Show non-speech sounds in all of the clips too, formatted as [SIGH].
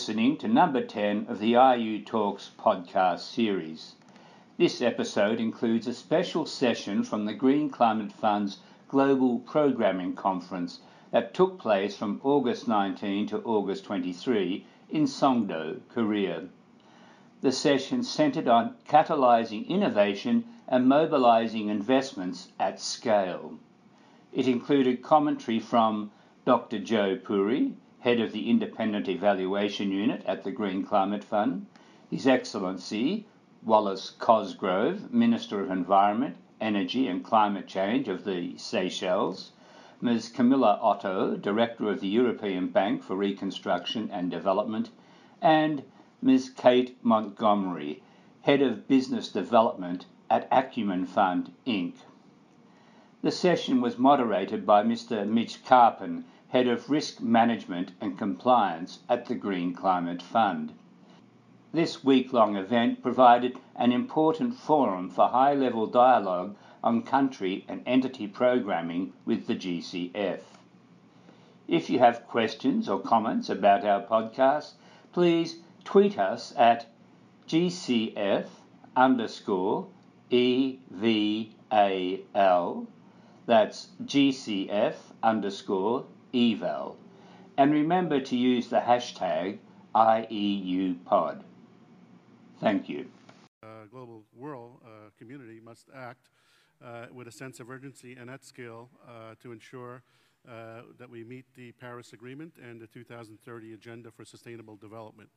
listening to number 10 of the IEU Talks podcast series. This episode includes a special session from the Green Climate Fund's Global Programming Conference that took place from August 19 to August 23 in Songdo, Korea. The session centered on catalyzing innovation and mobilizing investments at scale. It included commentary from Dr. Joe Puri, head of the Independent Evaluation Unit at the Green Climate Fund, His Excellency Wallace Cosgrow, Minister of Environment, Energy and Climate Change of the Seychelles, Ms. Camilla Otto, Director of the European Bank for Reconstruction and Development, and Ms. Kate Montgomery, Head of Business Development at Acumen Fund, Inc. The session was moderated by Mr. Mitch Carpen, Head of Risk Management and Compliance at the Green Climate Fund. This week long event provided an important forum for high level dialogue on country and entity programming with the GCF. If you have questions or comments about our podcast, please tweet us at GCF underscore EVAL. That's GCF underscore eval. And remember to use the hashtag IEUPod. Thank you. Uh, global world uh, community must act uh, with a sense of urgency and at scale uh, to ensure uh, that we meet the Paris Agreement and the 2030 Agenda for Sustainable Development.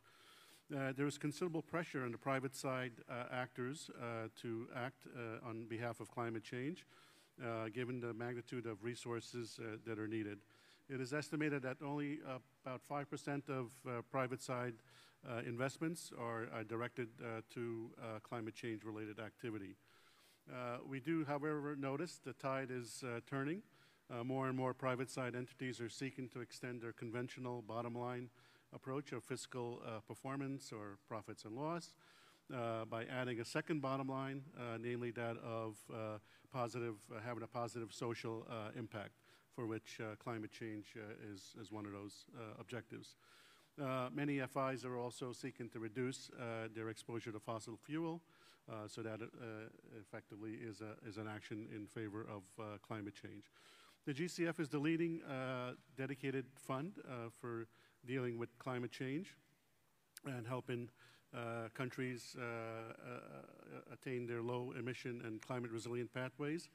Uh, there is considerable pressure on the private side actors to act on behalf of climate change, given the magnitude of resources that are needed. It is estimated that only uh, about 5% of uh, private side uh, investments are, are directed to climate change related activity. we do, however, notice the tide is turning. more and more private side entities are seeking to extend their conventional bottom line approach of fiscal performance or profits and loss uh, by adding a second bottom line, uh, namely that of uh, positive, having a positive social impact for which uh, climate change uh, is, is one of those uh, objectives. many FIs are also seeking to reduce their exposure to fossil fuel, so that effectively is, a, is an action in favor of climate change. The GCF is the leading dedicated fund for dealing with climate change and helping uh, countries uh, uh, attain their low emission and climate resilient pathways.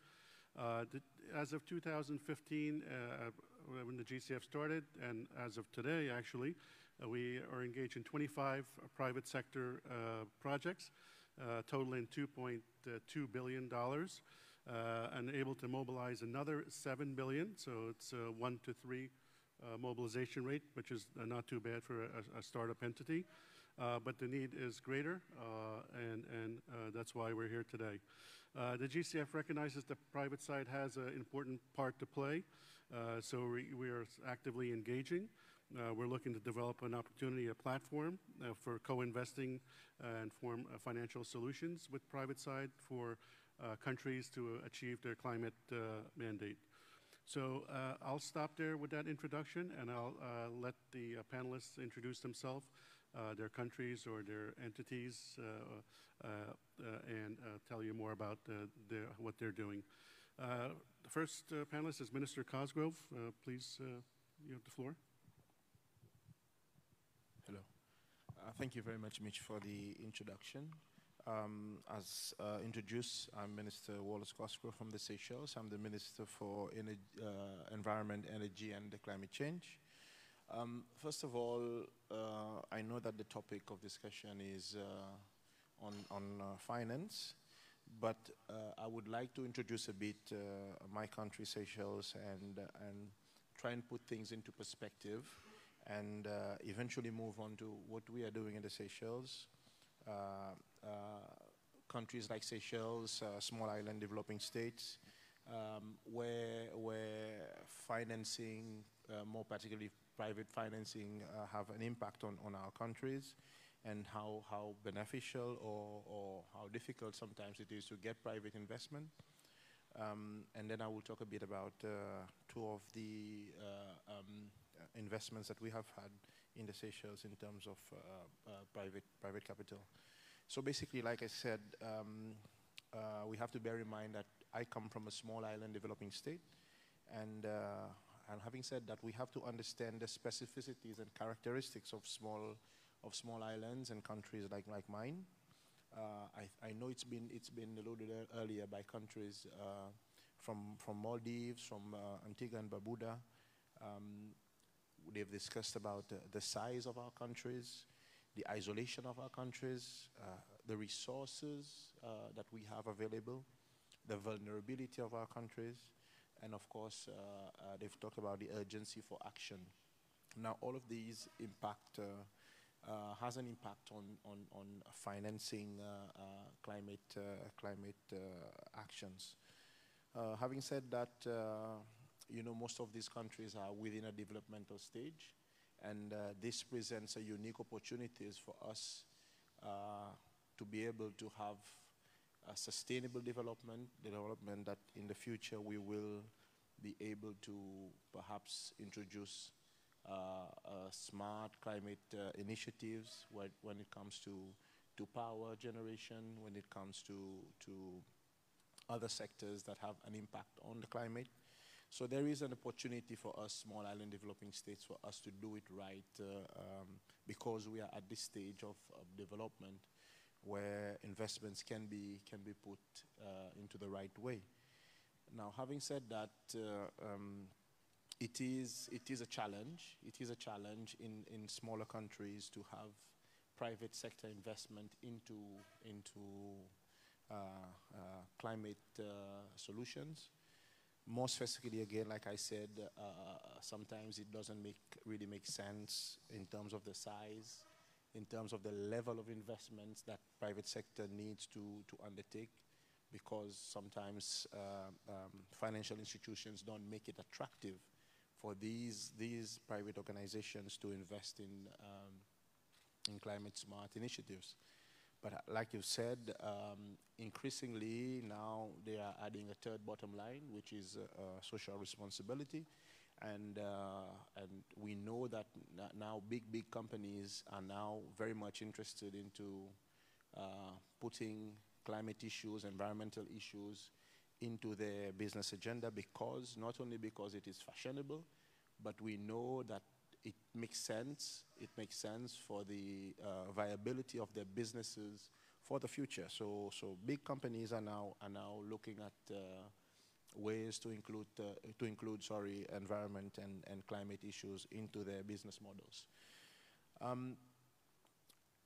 The, as of 2015, uh, when the GCF started, and as of today, actually, uh, we are engaged in 25 uh, private sector uh, projects, uh, totaling $2.2 billion, and able to mobilize another 7 billion. So it's a one to three mobilization rate, which is not too bad for a, a startup entity. but the need is greater, that's why we're here today. Uh, the GCF recognizes the private side has an important part to play, uh, so we, we, are actively engaging. Uh, we're looking to develop an opportunity, a platform uh, for co-investing and form uh, financial solutions with private side for uh, countries to achieve their climate mandate. So I'll stop there with that introduction, and I'll let the panelists introduce themselves. Uh, their countries or their entities uh, uh, and tell you more about their, what they're doing. the first panelist is Minister Cosgrow. please, you have the floor. Hello. thank you very much, Mitch, for the introduction. Um, as uh, introduced, I'm Minister Wallace Cosgrow from the Seychelles. I'm the Minister for Ener uh, Environment, Energy and Climate Change. Um, first of all, uh, I know that the topic of discussion is uh, on, on uh, finance, but uh, I would like to introduce a bit uh, my country, Seychelles, and, uh, and try and put things into perspective and eventually move on to what we are doing in the Seychelles. countries like Seychelles, small island developing states, um, where, where financing, more particularly private financing uh, have an impact on, on our countries and how, how beneficial or, or how difficult sometimes it is to get private investment. Um, and then I will talk a bit about uh, two of the uh, um, uh, investments that we have had in the Seychelles in terms of private, private capital. So basically, like I said, um, we have to bear in mind that I come from a small island developing state, and and having said that, we have to understand the specificities and characteristics of small, of small islands and countries like, like mine. Uh, I, I, know it's been, it's been alluded earlier by countries uh, from, from Maldives, from uh, Antigua and Barbuda. Um, they've discussed about the size of our countries, the isolation of our countries, uh, the resources uh, that we have available, the vulnerability of our countries, and of course, uh, uh, they've talked about the urgency for action. Now, all of these impact uh, has an impact on on, on financing climate climate actions. having said that, you know, most of these countries are within a developmental stage, and uh, this presents a unique opportunities for us uh, to be able to have a sustainable development, development that in the future we will be able to perhaps introduce uh, smart climate uh, initiatives when, when it comes to, to power generation, when it comes to, to other sectors that have an impact on the climate. So there is an opportunity for us, small island developing states, for us to do it right uh, um, because we are at this stage of, of development where investments can be, can be put uh, into the right way. Now, having said that, uh, um, it, is, it is a challenge. It is a challenge in, in smaller countries to have private sector investment into, into uh, uh, climate uh, solutions. More specifically, again, like I said, uh, sometimes it doesn't make, really make sense in terms of the size in terms of the level of investments that private sector needs to, to undertake because sometimes uh, um, financial institutions don't make it attractive for these, these private organizations to invest in, um, in climate smart initiatives. But uh, like you said, um, increasingly now they are adding a third bottom line, which is uh, social responsibility and uh, and we know that now big big companies are now very much interested into uh, putting climate issues, environmental issues into their business agenda because not only because it is fashionable, but we know that it makes sense. It makes sense for the uh, viability of their businesses for the future. So so big companies are now are now looking at uh, ways to include, uh, to include sorry, environment and, and climate issues into their business models. Um,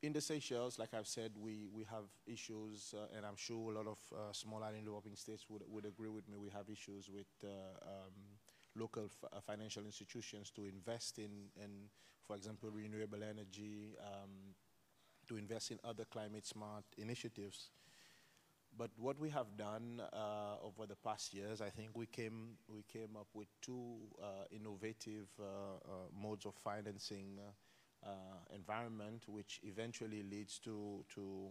in the Seychelles, like I've said, we, we have issues, uh, and I'm sure a lot of uh, small island developing states would, would agree with me. We have issues with uh, um, local uh, financial institutions to invest in, in, for example, renewable energy, um, to invest in other climate smart initiatives. But what we have done uh, over the past years, I think we came, we came up with two uh, innovative uh, uh modes of financing uh, uh, environment, which eventually leads to, to,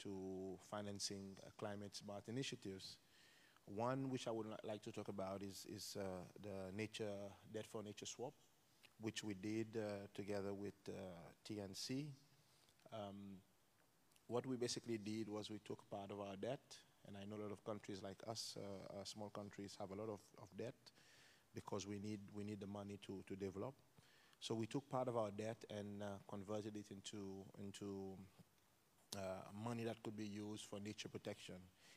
to financing climate smart initiatives. One which I would like to talk about is, is the nature, debt for nature swap, which we did together with TNC. Um, what we basically did was we took part of our debt, and I know a lot of countries like us, uh, uh, small countries, have a lot of, of debt because we need, we need the money to, to develop. So we took part of our debt and uh, converted it into, into uh, money that could be used for nature protection.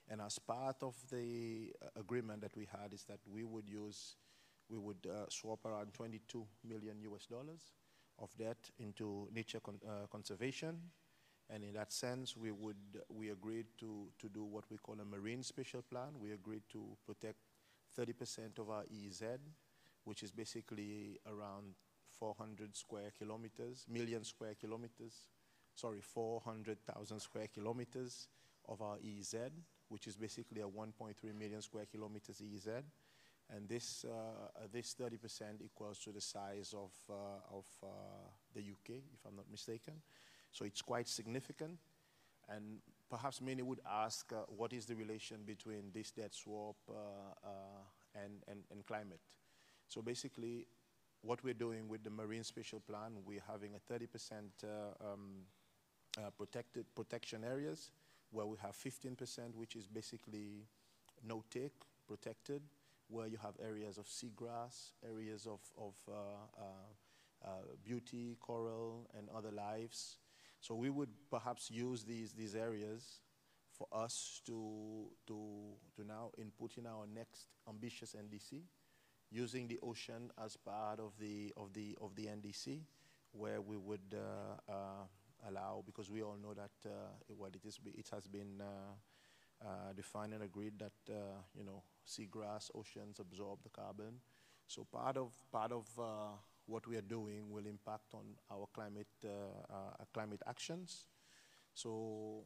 And as part of the uh, agreement that we had is that we would use, we would uh, swap around 22 million US dollars of debt into nature con conservation and in that sense, we would we agreed to to do what we call a marine spatial plan. We agreed to protect 30% of our EEZ, which is basically around 400 square kilometers, million square kilometers, sorry, 400,000 square kilometers of our EEZ, which is basically a 1.3 million square kilometers EEZ. And this, uh, this 30% equals to the size of, uh, of uh, the UK, if I'm not mistaken. So it's quite significant. And perhaps many would ask, uh, what is the relation between this debt swap uh, uh, and, and, and, climate? So basically, what we're doing with the Marine Spatial Plan, we're having a 30% uh, um, uh, protected protection areas where we have 15%, which is basically no take, protected, where you have areas of seagrass, areas of, of uh, uh, uh, beauty, coral, and other lives. So we would perhaps use these, these areas for us to, to, to now input in our next ambitious NDC, using the ocean as part of the, of the, of the NDC, where we would uh, uh, allow, because we all know that uh, well, it, is, it has been uh, uh, defined and agreed that, uh, you know, seagrass, oceans absorb the carbon. So part of, part of what we are doing will impact on our climate, climate actions. So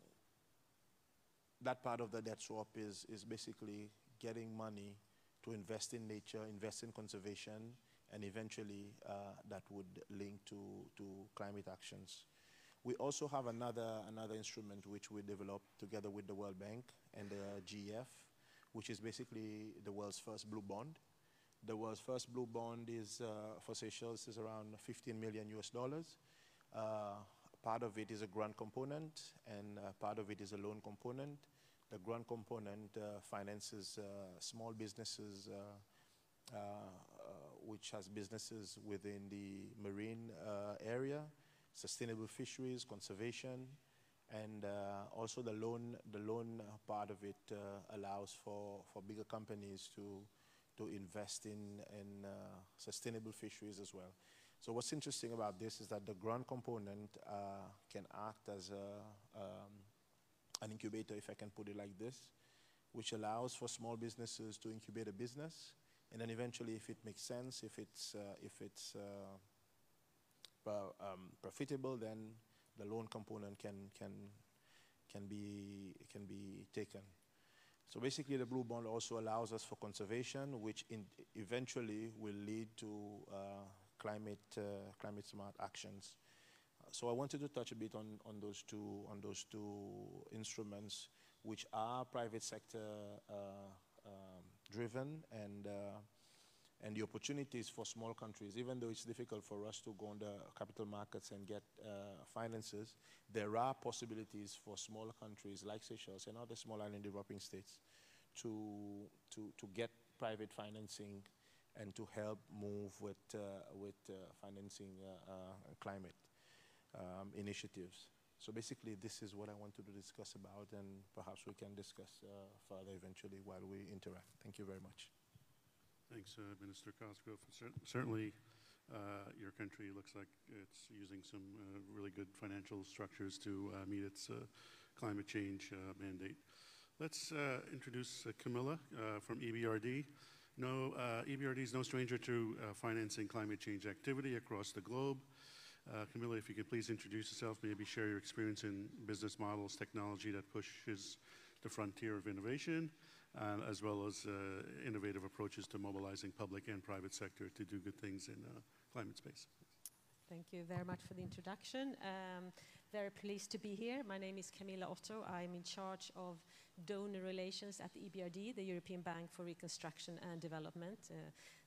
that part of the debt swap is, is basically getting money to invest in nature, invest in conservation, and eventually uh, that would link to, to climate actions. We also have another, another instrument which we developed together with the World Bank and the GEF, which is basically the world's first blue bond. The world's first blue bond is uh, for Seychelles is around 15 million US dollars. Uh, part of it is a grant component and uh, part of it is a loan component. The grant component uh, finances uh, small businesses uh, which has businesses within the marine area, sustainable fisheries, conservation, and uh, also the loan the loan part of it uh, allows for for bigger companies to to invest in in uh, sustainable fisheries as well. So what's interesting about this is that the grant component can act as a um, an incubator, if I can put it like this, which allows for small businesses to incubate a business, and then eventually, if it makes sense, if it's uh, if it's uh, um, profitable, then the loan component can can can be can be taken. So basically, the blue bond also allows us for conservation, which eventually will lead to uh, climate uh, climate smart actions. So I wanted to touch a bit on, on those two on those two instruments, which are private sector uh, um, driven and uh, and the opportunities for small countries, even though it's difficult for us to go on the capital markets and get uh, finances, there are possibilities for smaller countries like Seychelles and other small island developing states to, to, to get private financing and to help move with, uh, with uh, financing uh, climate um, initiatives. So basically, this is what I wanted to discuss about, and perhaps we can discuss uh, further eventually while we interact. Thank you very much. Thanks, uh, Minister Cosgrow. Cer certainly, uh, your country looks like it's using some uh, really good financial structures to uh, meet its uh, climate change mandate. Let's introduce Camilla from EBRD. No, EBRD is no stranger to financing climate change activity across the globe. Uh, Camilla, if you could please introduce yourself, maybe share your experience in business models, technology that pushes the frontier of innovation, uh, as well as uh, innovative approaches to mobilizing public and private sector to do good things in uh, climate space. Thank you very much for the introduction. Um, very pleased to be here. My name is Camilla Otto. I'm in charge of donor relations at the EBRD, the European Bank for Reconstruction and Development. Uh,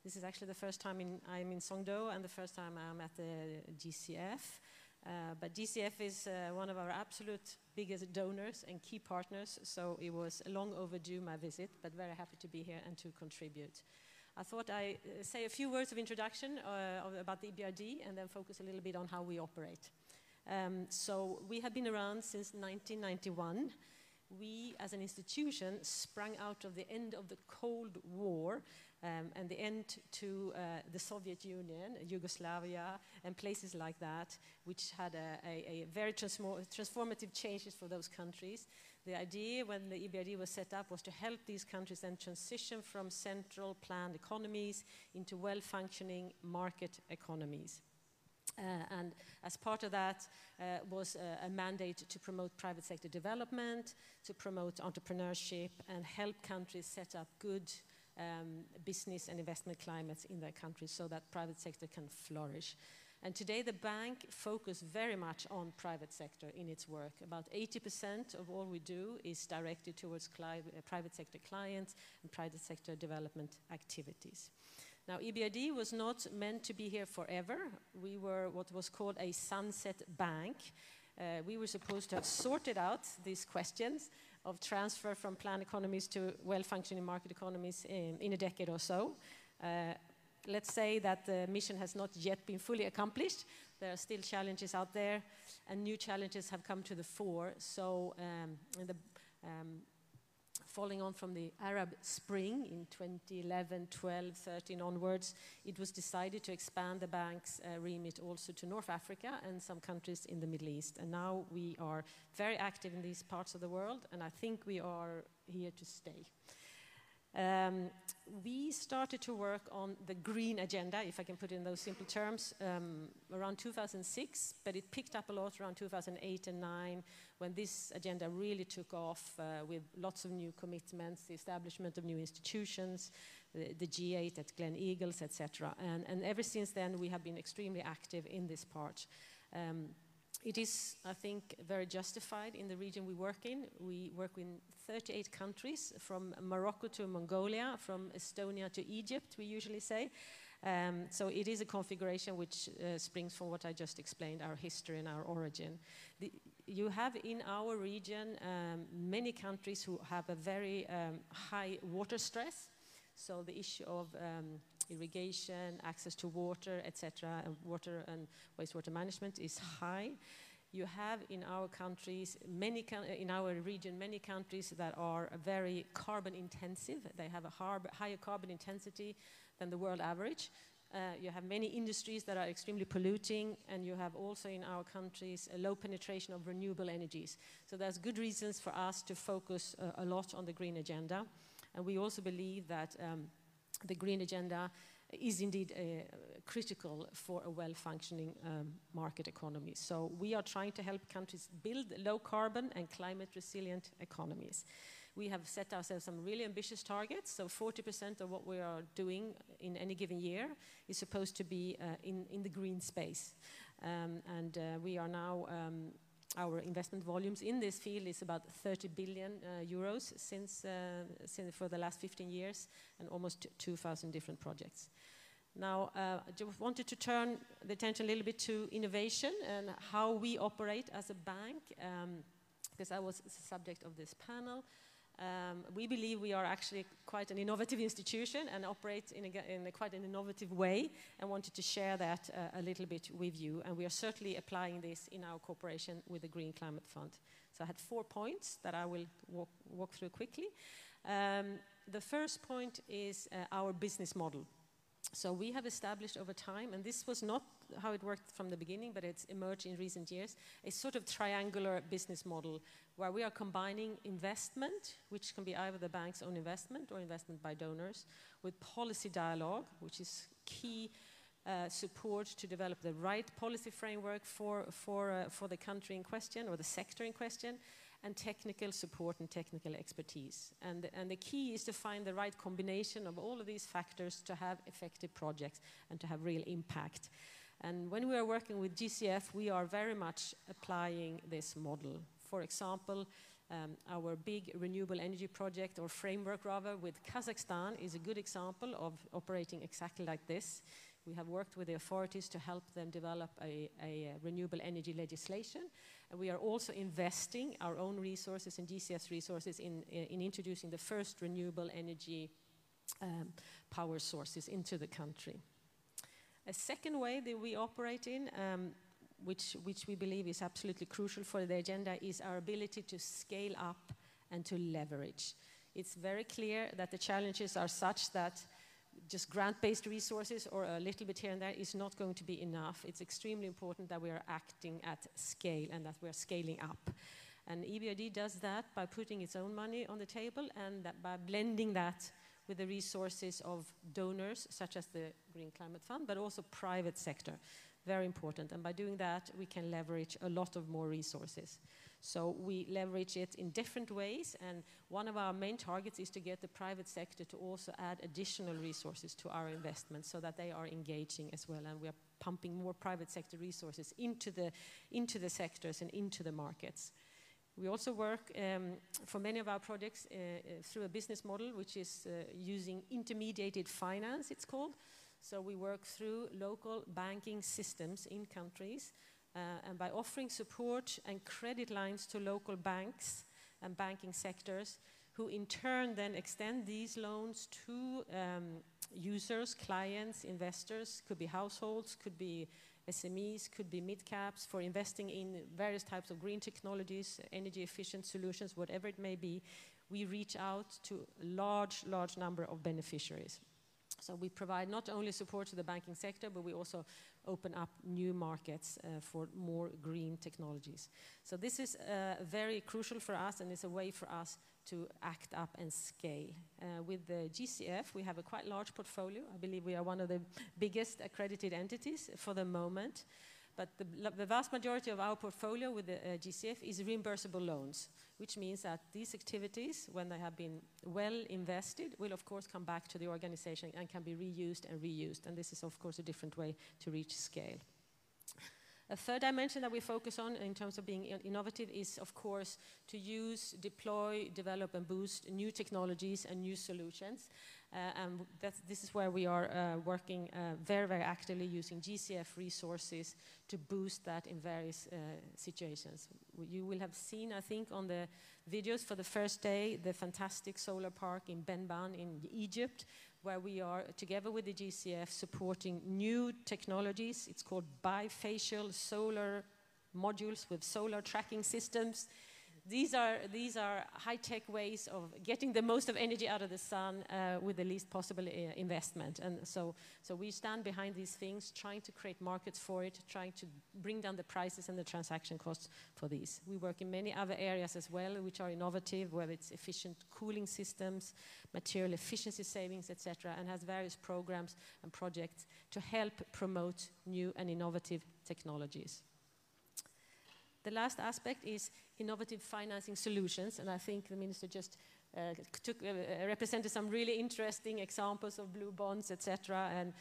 this is actually the first time in, I'm in Songdo and the first time I'm at the GCF. Uh, but GCF is uh, one of our absolute biggest donors and key partners, so it was long overdue my visit, but very happy to be here and to contribute. I thought I'd uh, say a few words of introduction uh, about the EBRD and then focus a little bit on how we operate. Um, so we have been around since 1991 we as an institution sprang out of the end of the Cold War um, and the end to uh, the Soviet Union, Yugoslavia, and places like that, which had a, a, a very transformative changes for those countries. The idea when the EBRD was set up was to help these countries then transition from central planned economies into well-functioning market economies. Uh, and as part of that uh, was a, a, mandate to promote private sector development, to promote entrepreneurship, and help countries set up good um, business and investment climates in their countries so that private sector can flourish. And today the bank focuses very much on private sector in its work. About 80% of all we do is directed towards uh, private sector clients and private sector development activities. Now, EBRD was not meant to be here forever. We were what was called a sunset bank. Uh, we were supposed to have sorted out these questions of transfer from planned economies to well-functioning market economies in, in, a decade or so. Uh, let's say that the mission has not yet been fully accomplished. There are still challenges out there, and new challenges have come to the fore. So, um, the, um, following on from the Arab Spring in 2011, 12, 13 onwards, it was decided to expand the bank's uh, remit also to North Africa and some countries in the Middle East. And now we are very active in these parts of the world, and I think we are here to stay. Um, we started to work on the green agenda, if I can put it in those simple terms, um, around 2006, but it picked up a lot around 2008 and 9 when this agenda really took off uh, with lots of new commitments, the establishment of new institutions, the, the G8 at Gleneagles, etc. And, and, ever since then, we have been extremely active in this part. Um, it is, I think, very justified in the region we work in. We work in 38 countries, from Morocco to Mongolia, from Estonia to Egypt, we usually say. Um, so it is a configuration which uh, springs from what I just explained, our history and our origin. The, you have in our region um, many countries who have a very um, high water stress. So the issue of um, irrigation, access to water, etc., and water and wastewater management is high. You have in our countries, many in our region, many countries that are very carbon intensive. They have a higher carbon intensity than the world average. Uh, you have many industries that are extremely polluting, and you have also in our countries a low penetration of renewable energies. So there's good reasons for us to focus uh, a lot on the green agenda. And we also believe that um, the green agenda is indeed uh, critical for a well-functioning um, market economy. So we are trying to help countries build low carbon and climate resilient economies. We have set ourselves some really ambitious targets. So 40% of what we are doing in any given year is supposed to be uh, in, in the green space. Um, and uh, we are now um, our investment volumes in this field is about 30 billion uh, euros since, uh, since, for the last 15 years and almost 2,000 different projects. Now, uh, I just wanted to turn the attention a little bit to innovation and how we operate as a bank, um, because I was the subject of this panel. Um, we believe we are actually quite an innovative institution and operate in, a, in a quite an innovative way and wanted to share that uh, a little bit with you. And we are certainly applying this in our cooperation with the Green Climate Fund. So I had four points that I will walk, walk through quickly. Um, the first point is uh, our business model. So we have established over time, and this was not how it worked from the beginning, but it's emerged in recent years, a sort of triangular business model where we are combining investment, which can be either the bank's own investment or investment by donors, with policy dialogue, which is key uh, support to develop the right policy framework for, for, uh, for the country in question or the sector in question, and technical support and technical expertise. And, and the key is to find the right combination of all of these factors to have effective projects and to have real impact. And when we are working with GCF, we are very much applying this model. For example, um, our big renewable energy project, or framework rather, with Kazakhstan is a good example of operating exactly like this. We have worked with the authorities to help them develop a, a, renewable energy legislation. And we are also investing our own resources and GCF's resources in, in introducing the first renewable energy um, power sources into the country. A second way that we operate in, um, which, which we believe is absolutely crucial for the agenda, is our ability to scale up and to leverage. It's very clear that the challenges are such that just grant-based resources or a little bit here and there is not going to be enough. It's extremely important that we are acting at scale and that we are scaling up. And EBRD does that by putting its own money on the table and by blending that with the resources of donors, such as the Green Climate Fund, but also private sector. Very important. And by doing that, we can leverage a lot of more resources. So we leverage it in different ways, and one of our main targets is to get the private sector to also add additional resources to our investments so that they are engaging as well, and we are pumping more private sector resources into the, into the sectors and into the markets. We also work um, for many of our projects uh, uh, through a business model which is uh, using intermediated finance, it's called. So we work through local banking systems in countries, uh, and by offering support and credit lines to local banks and banking sectors, who in turn then extend these loans to um, users, clients, investors, could be households, could be SMEs, could be mid caps, for investing in various types of green technologies, energy efficient solutions, whatever it may be. We reach out to a large, large number of beneficiaries. So we provide not only support to the banking sector, but we also open up new markets uh, for more green technologies. So this is uh, very crucial for us and it's a way for us to act up and scale. Uh, with the GCF, we have a quite large portfolio. I believe we are one of the biggest accredited entities for the moment. But the, the vast majority of our portfolio with the uh, GCF is reimbursable loans, which means that these activities, when they have been well invested, will of course come back to the organization and can be reused and reused. And this is of course a different way to reach scale. A third dimension that we focus on in terms of being innovative is, of course, to use, deploy, develop, and boost new technologies and new solutions. Uh, and this is where we are uh, working uh, very, very actively using GCF resources to boost that in various uh, situations. You will have seen, I think, on the videos for the first day, the fantastic solar park in Benban in Egypt, where we are, together with the GCF, supporting new technologies. It's called bifacial solar modules with solar tracking systems. These are, these are high-tech ways of getting the most of energy out of the sun uh, with the least possible uh, investment. And so, so we stand behind these things, trying to create markets for it, trying to bring down the prices and the transaction costs for these. We work in many other areas as well, which are innovative, whether it's efficient cooling systems, material efficiency savings, etc., and has various programs and projects to help promote new and innovative technologies. The last aspect is innovative financing solutions, and I think the minister just uh, took, uh, represented some really interesting examples of blue bonds, etc., and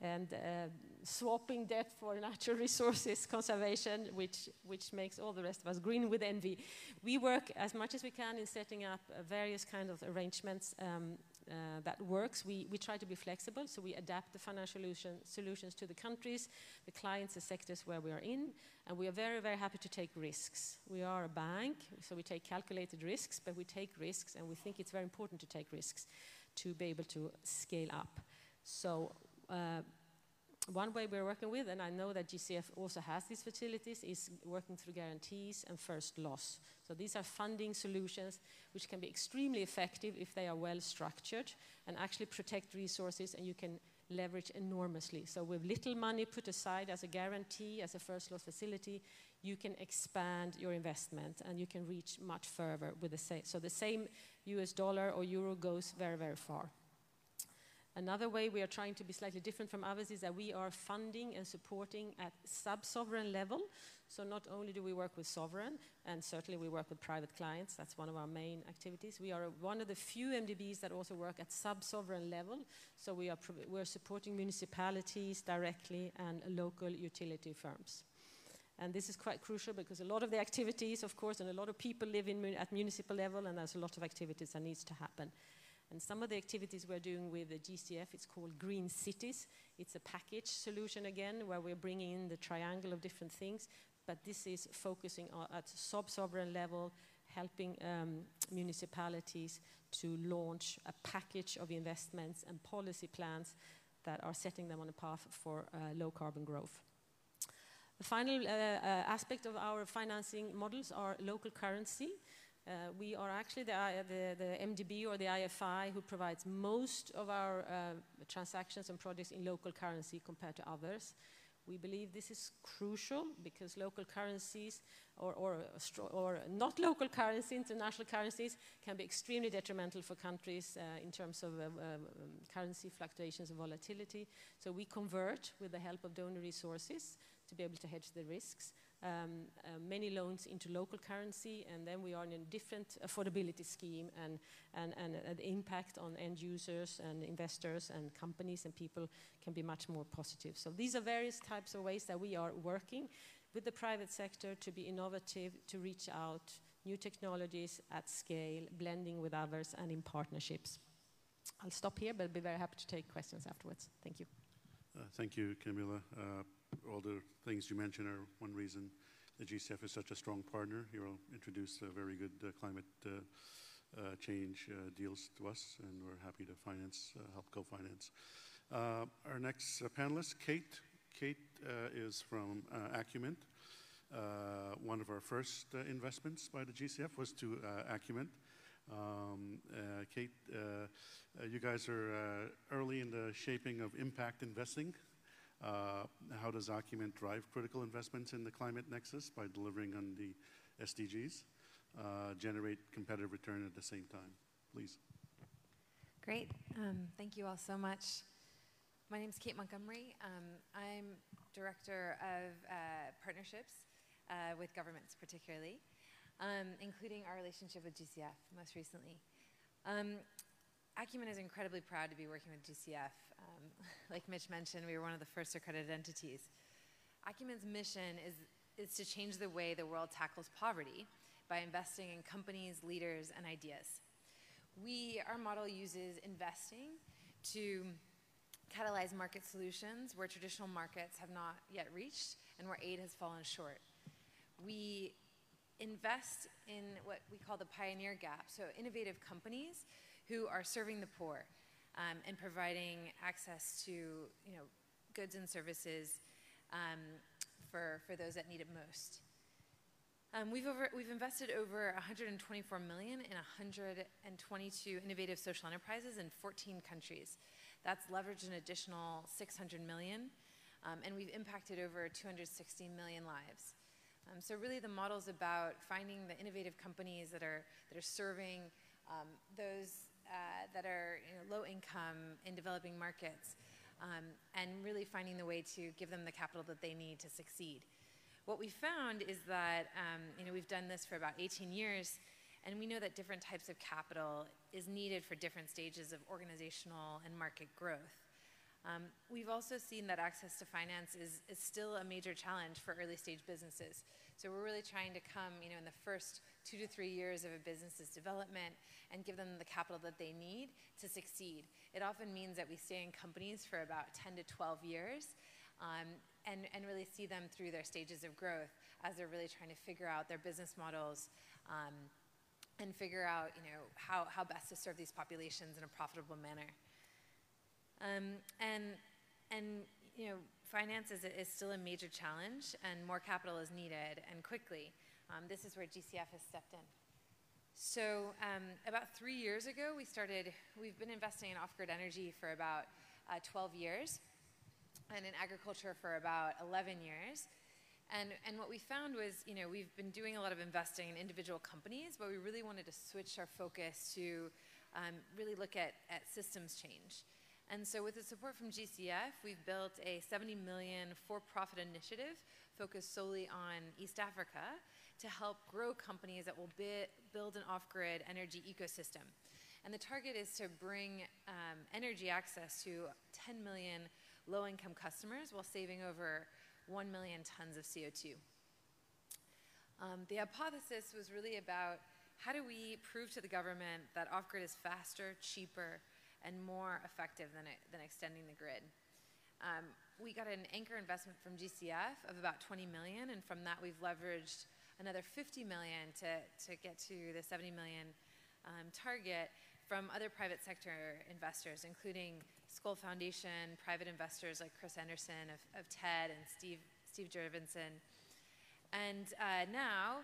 and uh, swapping debt for natural [LAUGHS] resources conservation, which, which makes all the rest of us green with envy. We work as much as we can in setting up uh, various kind of arrangements um, uh, that works. We, we try to be flexible, so we adapt the financial solution, solutions to the countries, the clients, the sectors where we are in, and we are very, very happy to take risks. We are a bank, so we take calculated risks, but we take risks, and we think it's very important to take risks to be able to scale up. So uh, one way we're working with, and I know that GCF also has these facilities, is working through guarantees and first loss. So these are funding solutions which can be extremely effective if they are well structured and actually protect resources and you can leverage enormously. So with little money put aside as a guarantee, as a first loss facility, you can expand your investment and you can reach much further with the same. So the same US dollar or euro goes very, very far. Another way we are trying to be slightly different from others is that we are funding and supporting at sub-sovereign level. So not only do we work with sovereign, and certainly we work with private clients, that's one of our main activities. We are one of the few MDBs that also work at sub-sovereign level. So we are we're supporting municipalities directly and local utility firms. And this is quite crucial because a lot of the activities, of course, and a lot of people live in, at municipal level, and there's a lot of activities that needs to happen. And some of the activities we're doing with the GCF, it's called Green Cities. It's a package solution again, where we're bringing in the triangle of different things, but this is focusing at sub-sovereign level, helping um, municipalities to launch a package of investments and policy plans that are setting them on a path for uh, low carbon growth. The final uh, uh, aspect of our financing models are local currency. Uh, we are actually the, the, the, MDB or the IFI who provides most of our uh, transactions and projects in local currency compared to others. We believe this is crucial because local currencies or, or, or not local currency, international currencies, can be extremely detrimental for countries uh, in terms of uh, um, currency fluctuations and volatility. So we convert with the help of donor resources to be able to hedge the risks um, uh, many loans into local currency, and then we are in a different affordability scheme, and, and, and uh, the impact on end users and investors and companies and people can be much more positive. So these are various types of ways that we are working with the private sector to be innovative, to reach out new technologies at scale, blending with others, and in partnerships. I'll stop here, but I'll be very happy to take questions afterwards. Thank you. Uh, thank you, Camilla. Uh, all the things you mentioned are one reason the GCF is such a strong partner. Here I'll introduce a very good uh, climate uh, uh, change uh, deals to us, and we're happy to finance, help co-finance. our next panelist, Kate. Kate is from Acumen. one of our first investments by the GCF was to Acumen. Um, uh, Kate, uh, uh, you guys are early in the shaping of impact investing. How does Acumen drive critical investments in the climate nexus by delivering on the SDGs, generate competitive return at the same time? Please. Great. Um, thank you all so much. My name is Kate Montgomery. Um, I'm Director of uh, Partnerships uh, with governments, particularly um, including our relationship with GCF most recently. Um, Acumen is incredibly proud to be working with GCF. Um, [LAUGHS] like Mitch mentioned, we were one of the first accredited entities. Acumen's mission is, is to change the way the world tackles poverty by investing in companies, leaders, and ideas. We, our model uses investing to catalyze market solutions where traditional markets have not yet reached and where aid has fallen short. We invest in what we call the pioneer gap, so innovative companies who are serving the poor um, and providing access to you know, goods and services um, for, for those that need it most. Um, we've, over, we've invested over 124 million in 122 innovative social enterprises in 14 countries. That's leveraged an additional 600 million, um, and we've impacted over 260 million lives. Um, so really the model is about finding the innovative companies that are, that are serving um, those uh, that are you know, low income in developing markets um, and really finding the way to give them the capital that they need to succeed. What we found is that um, you know, we've done this for about 18 years and we know that different types of capital is needed for different stages of organizational and market growth. Um, we've also seen that access to finance is, is still a major challenge for early stage businesses. So we're really trying to come, you know, in the first two to three years of a business's development and give them the capital that they need to succeed. It often means that we stay in companies for about 10 to 12 years um, and, and really see them through their stages of growth as they're really trying to figure out their business models um, and figure out, you know, how, how best to serve these populations in a profitable manner. Um, and, and, you know, finance is, is still a major challenge and more capital is needed and quickly. Um, this is where GCF has stepped in. So um, about three years ago, we started, we've been investing in off-grid energy for about uh, 12 years and in agriculture for about 11 years. And, and what we found was, you know, we've been doing a lot of investing in individual companies, but we really wanted to switch our focus to um, really look at, at systems change. And so with the support from GCF, we've built a 70 million for-profit initiative focused solely on East Africa to help grow companies that will build an off-grid energy ecosystem. And the target is to bring um, energy access to 10 million low-income customers while saving over 1 million tons of CO2. Um, the hypothesis was really about how do we prove to the government that off-grid is faster, cheaper, and more effective than, it, than extending the grid. Um, we got an anchor investment from GCF of about 20 million, and from that we've leveraged another 50 million to, to get to the 70 million um, target from other private sector investors, including Skoll Foundation, private investors like Chris Anderson of, of TED and Steve, Steve Jurvetson. And uh, now,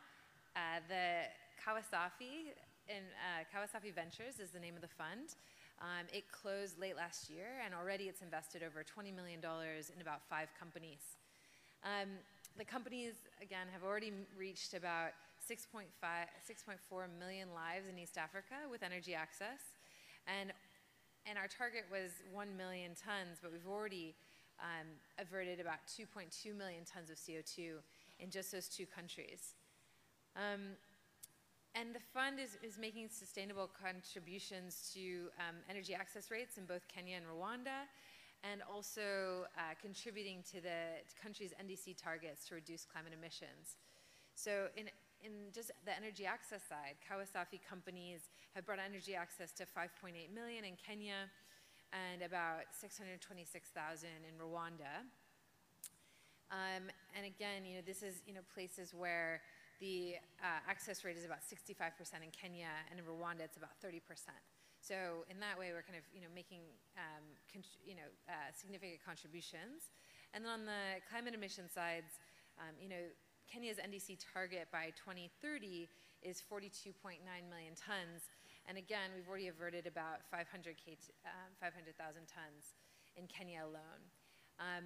uh, the KawiSafi, in, uh, KawiSafi Ventures is the name of the fund. Um, it closed late last year, and already it's invested over $20 million in about five companies. Um, the companies, again, have already reached about 6.5, 6.4 million lives in East Africa with energy access. And, and our target was 1 million tons, but we've already um, averted about 2.2 million tons of CO2 in just those two countries. Um, and the fund is, is making sustainable contributions to um, energy access rates in both Kenya and Rwanda, and also uh, contributing to the country's NDC targets to reduce climate emissions. So in, in just the energy access side, KawiSafi companies have brought energy access to 5.8 million in Kenya and about 626,000 in Rwanda. Um, and again, you know, this is you know places where the uh, access rate is about 65% in Kenya, and in Rwanda it's about 30%. So in that way, we're kind of you know making um, you know uh, significant contributions. And then on the climate emission sides, um, you know Kenya's NDC target by 2030 is 42.9 million tons. And again, we've already averted about 500 um, 500,000 tons in Kenya alone. Um,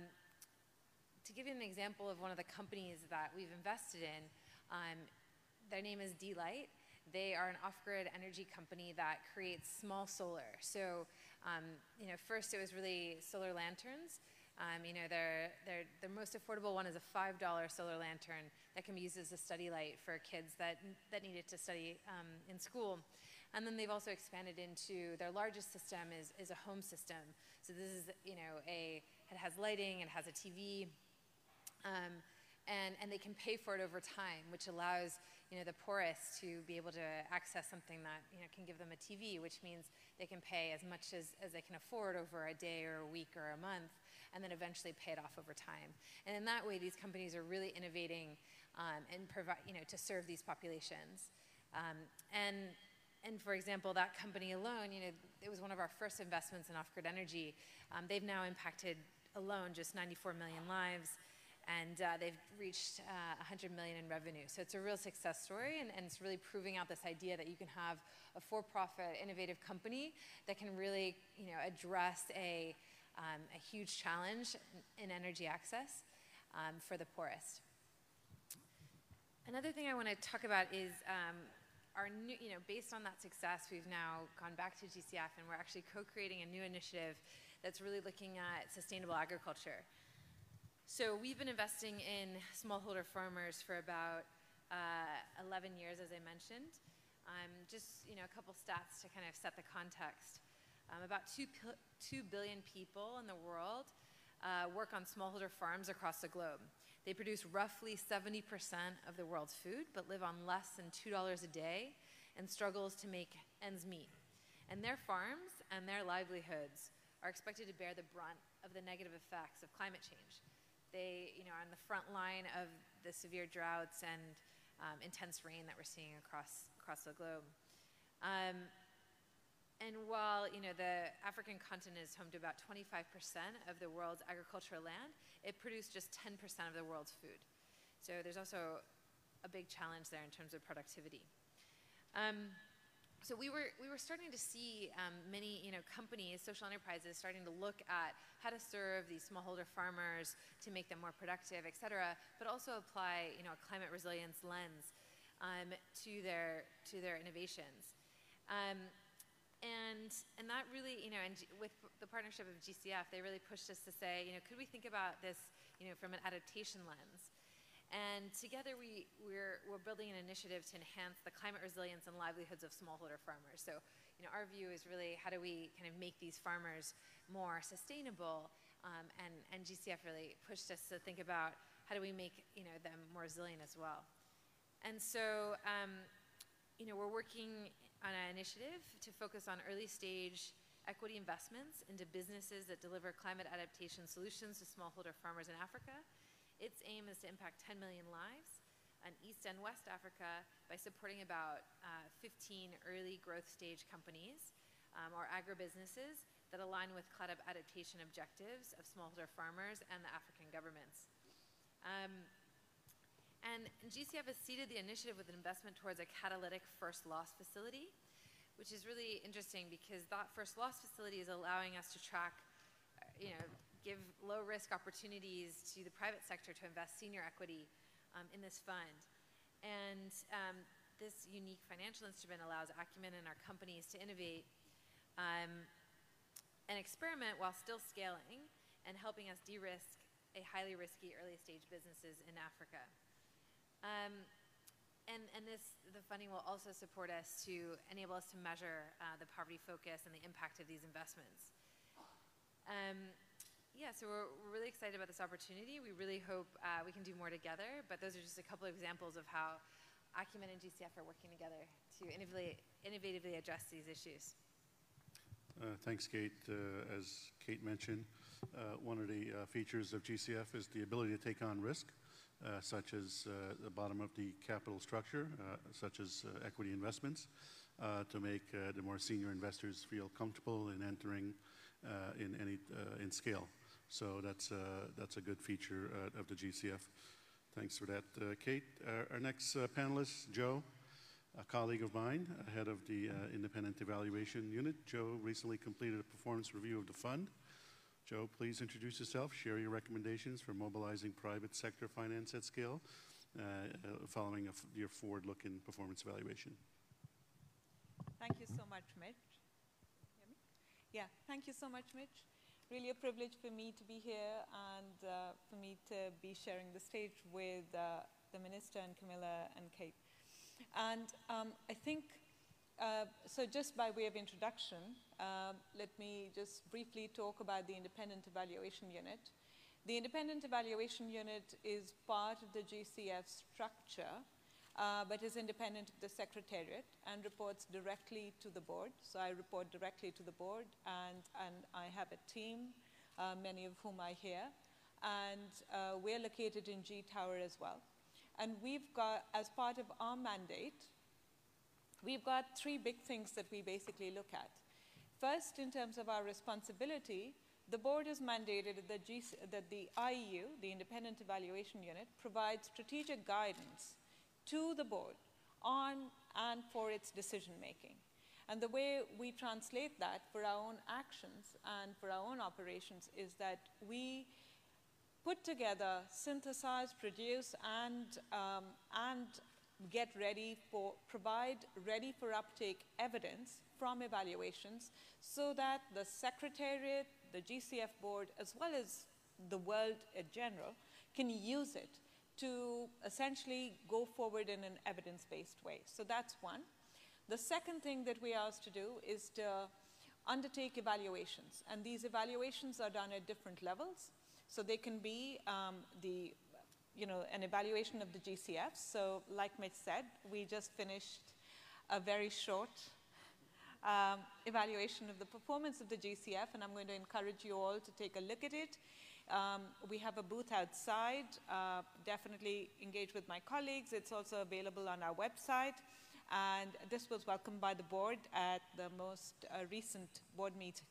to give you an example of one of the companies that we've invested in, um, their name is D-Light. They are an off-grid energy company that creates small solar. So, um, you know, first it was really solar lanterns. Um, you know, their, their, their most affordable one is a $5 solar lantern that can be used as a study light for kids that, that needed to study um, in school. And then they've also expanded into their largest system is, is a home system. So this is, you know, a, it has lighting, it has a TV, um, and, and they can pay for it over time, which allows you know, the poorest to be able to access something that you know, can give them a TV, which means they can pay as much as, as they can afford over a day or a week or a month, and then eventually pay it off over time. And in that way, these companies are really innovating um, and provide, you know, to serve these populations. Um, and, and for example, that company alone, you know, it was one of our first investments in off-grid energy. Um, they've now impacted alone just 94 million lives and uh, they've reached uh, 100 million in revenue. So it's a real success story, and, and, it's really proving out this idea that you can have a for-profit, innovative company that can really, you know, address a, um, a huge challenge in energy access um, for the poorest. Another thing I want to talk about is um, our new, you know, based on that success, we've now gone back to GCF, and we're actually co-creating a new initiative that's really looking at sustainable agriculture. So we've been investing in smallholder farmers for about uh, 11 years, as I mentioned. Um, just you know, a couple stats to kind of set the context. Um, about two, 2 billion people in the world uh, work on smallholder farms across the globe. They produce roughly 70% of the world's food, but live on less than $2 a day and struggles to make ends meet. And their farms and their livelihoods are expected to bear the brunt of the negative effects of climate change. They, you know, are on the front line of the severe droughts and um, intense rain that we're seeing across across the globe. Um, and while you know the African continent is home to about 25% of the world's agricultural land, it produced just 10% of the world's food. So there's also a big challenge there in terms of productivity. Um, so we were we were starting to see um, many you know companies, social enterprises, starting to look at how to serve these smallholder farmers to make them more productive, et cetera, but also apply you know a climate resilience lens um, to their to their innovations. Um, and and that really you know and with the partnership of GCF, they really pushed us to say you know could we think about this you know from an adaptation lens. And together we, we're, we're building an initiative to enhance the climate resilience and livelihoods of smallholder farmers. So, you know, our view is really how do we kind of make these farmers more sustainable? Um, and, and GCF really pushed us to think about how do we make, you know, them more resilient as well. And so, um, you know, we're working on an initiative to focus on early stage equity investments into businesses that deliver climate adaptation solutions to smallholder farmers in Africa its aim is to impact 10 million lives in East and West Africa by supporting about uh, 15 early growth stage companies um, or agribusinesses that align with climate adaptation objectives of smallholder farmers and the African governments. Um, and GCF has seeded the initiative with an investment towards a catalytic first loss facility, which is really interesting because that first loss facility is allowing us to track, uh, you know, give low risk opportunities to the private sector to invest senior equity um, in this fund. And um, this unique financial instrument allows acumen and our companies to innovate um, and experiment while still scaling and helping us de-risk a highly risky early stage businesses in Africa. Um, and, and this, the funding will also support us to enable us to measure uh, the poverty focus and the impact of these investments. Um, Yeah, so we're, we're, really excited about this opportunity. We really hope uh, we can do more together, but those are just a couple of examples of how Acumen and GCF are working together to innovatively, address these issues. Uh, thanks, Kate. Uh, as Kate mentioned, uh, one of the uh, features of GCF is the ability to take on risk, uh, such as the bottom of the capital structure, such as equity investments, to make the more senior investors feel comfortable in entering in any in scale. So that's, uh, that's a good feature uh, of the GCF. Thanks for that, uh, Kate. our next panelist, Jo, a colleague of mine, head of the Independent Evaluation Unit. Jo recently completed a performance review of the fund. Jo, please introduce yourself, share your recommendations for mobilizing private sector finance at scale uh, following your forward-looking performance evaluation. Thank you so much, Mitch. Yeah, thank you so much, Mitch really a privilege for me to be here and uh, for me to be sharing the stage with uh, the Minister and Camilla and Kate. And um, I think, uh, so just by way of introduction, um, let me just briefly talk about the Independent Evaluation Unit. The Independent Evaluation Unit is part of the GCF structure uh, but is independent of the Secretariat and reports directly to the board. So I report directly to the board, and, and I have a team, uh, many of whom I hear, and uh, we're located in G Tower as well. And we've got, as part of our mandate, we've got three big things that we basically look at. First, in terms of our responsibility, the board has mandated that, that the IEU, the Independent Evaluation Unit, provides strategic guidance to the board on and for its decision making. And the way we translate that for our own actions and for our own operations is that we put together, synthesize, produce, and, um, and get ready for, provide ready for uptake evidence from evaluations so that the Secretariat, the GCF board, as well as the world in general, can use it to essentially go forward in an evidence-based way. So that's one. The second thing that we asked to do is to undertake evaluations. And these evaluations are done at different levels. So they can be um, the, you know, an evaluation of the GCF. So like Mitch said, we just finished a very short um, evaluation of the performance of the GCF, and I'm going to encourage you all to take a look at it. Um, we have a booth outside. Uh, definitely engage with my colleagues. It's also available on our website. And this was welcomed by the board at the most uh, recent board meeting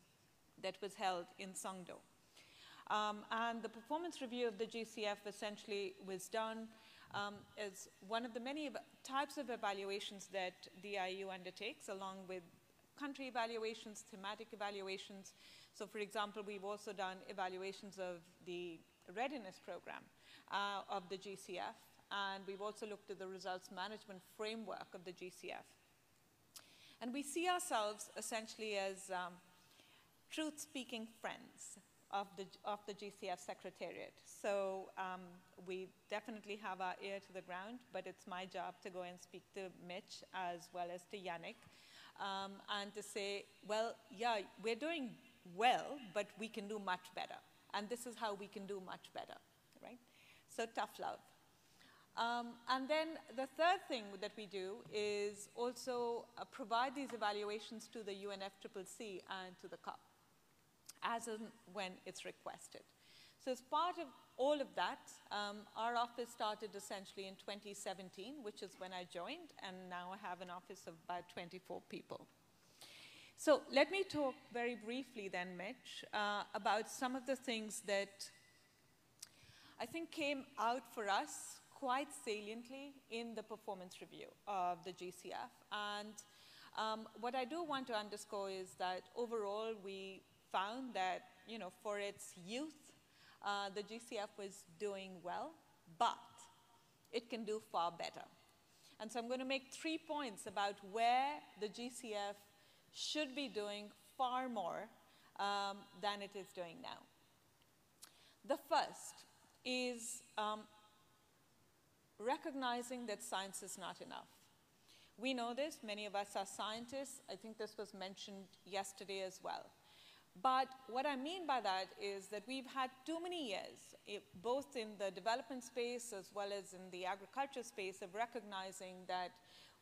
that was held in Songdo. Um, and the performance review of the GCF essentially was done um, as one of the many types of evaluations that the IEU undertakes, along with country evaluations, thematic evaluations, so for example, we've also done evaluations of the readiness program uh, of the GCF, and we've also looked at the results management framework of the GCF. And we see ourselves essentially as um, truth-speaking friends of the, of the GCF Secretariat. So um, we definitely have our ear to the ground, but it's my job to go and speak to Mitch as well as to Yannick um, and to say, well, yeah, we're doing well, but we can do much better. And this is how we can do much better, right? So tough love. Um, and then the third thing that we do is also uh, provide these evaluations to the UNFCCC and to the COP, as and when it's requested. So as part of all of that, um, our office started essentially in 2017, which is when I joined, and now I have an office of about 24 people. So let me talk very briefly then, Mitch, uh, about some of the things that I think came out for us quite saliently in the performance review of the GCF. And um, what I do want to underscore is that overall we found that, you know, for its youth, uh, the GCF was doing well, but it can do far better. And so I'm going to make three points about where the GCF should be doing far more um, than it is doing now. The first is um, recognizing that science is not enough. We know this, many of us are scientists. I think this was mentioned yesterday as well. But what I mean by that is that we've had too many years, it, both in the development space as well as in the agriculture space, of recognizing that,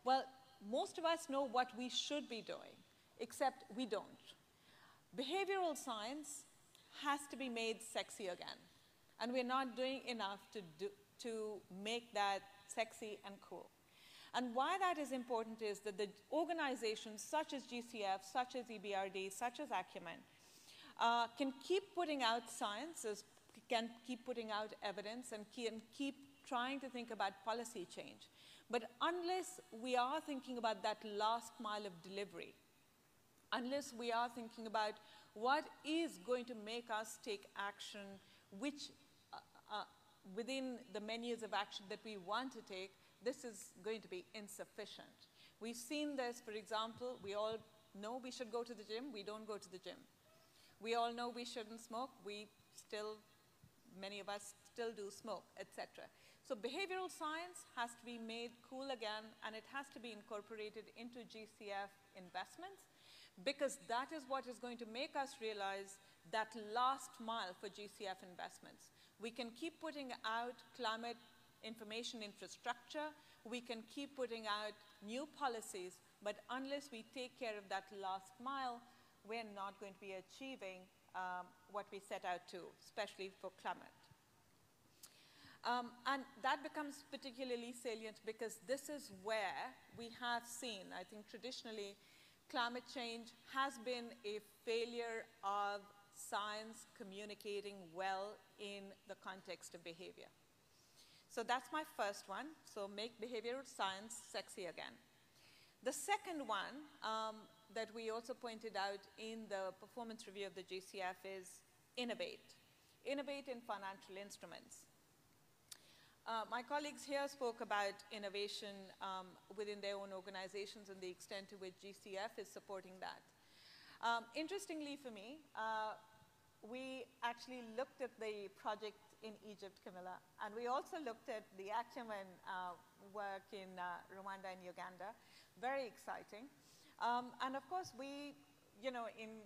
well, most of us know what we should be doing, except we don't. Behavioral science has to be made sexy again. And we're not doing enough to, do, to make that sexy and cool. And why that is important is that the organizations such as GCF, such as EBRD, such as Acumen, uh, can keep putting out science, can keep putting out evidence, and can keep trying to think about policy change. But unless we are thinking about that last mile of delivery, unless we are thinking about what is going to make us take action, which uh, uh, within the menus of action that we want to take, this is going to be insufficient. We've seen this, for example, we all know we should go to the gym, we don't go to the gym. We all know we shouldn't smoke, we still, many of us still do smoke, etc. So behavioral science has to be made cool again, and it has to be incorporated into GCF investments, because that is what is going to make us realize that last mile for GCF investments. We can keep putting out climate information infrastructure. We can keep putting out new policies, but unless we take care of that last mile, we're not going to be achieving um, what we set out to, especially for climate. Um, and that becomes particularly salient because this is where we have seen, I think traditionally, climate change has been a failure of science communicating well in the context of behavior. So that's my first one. So make behavioral science sexy again. The second one um, that we also pointed out in the performance review of the GCF is innovate. Innovate in financial instruments. Uh, my colleagues here spoke about innovation um, within their own organizations and the extent to which GCF is supporting that. Um, interestingly for me, uh, we actually looked at the project in Egypt, Camilla. And we also looked at the Acumen uh, work in uh, Rwanda and Uganda. Very exciting. Um, and of course, we, you know, in,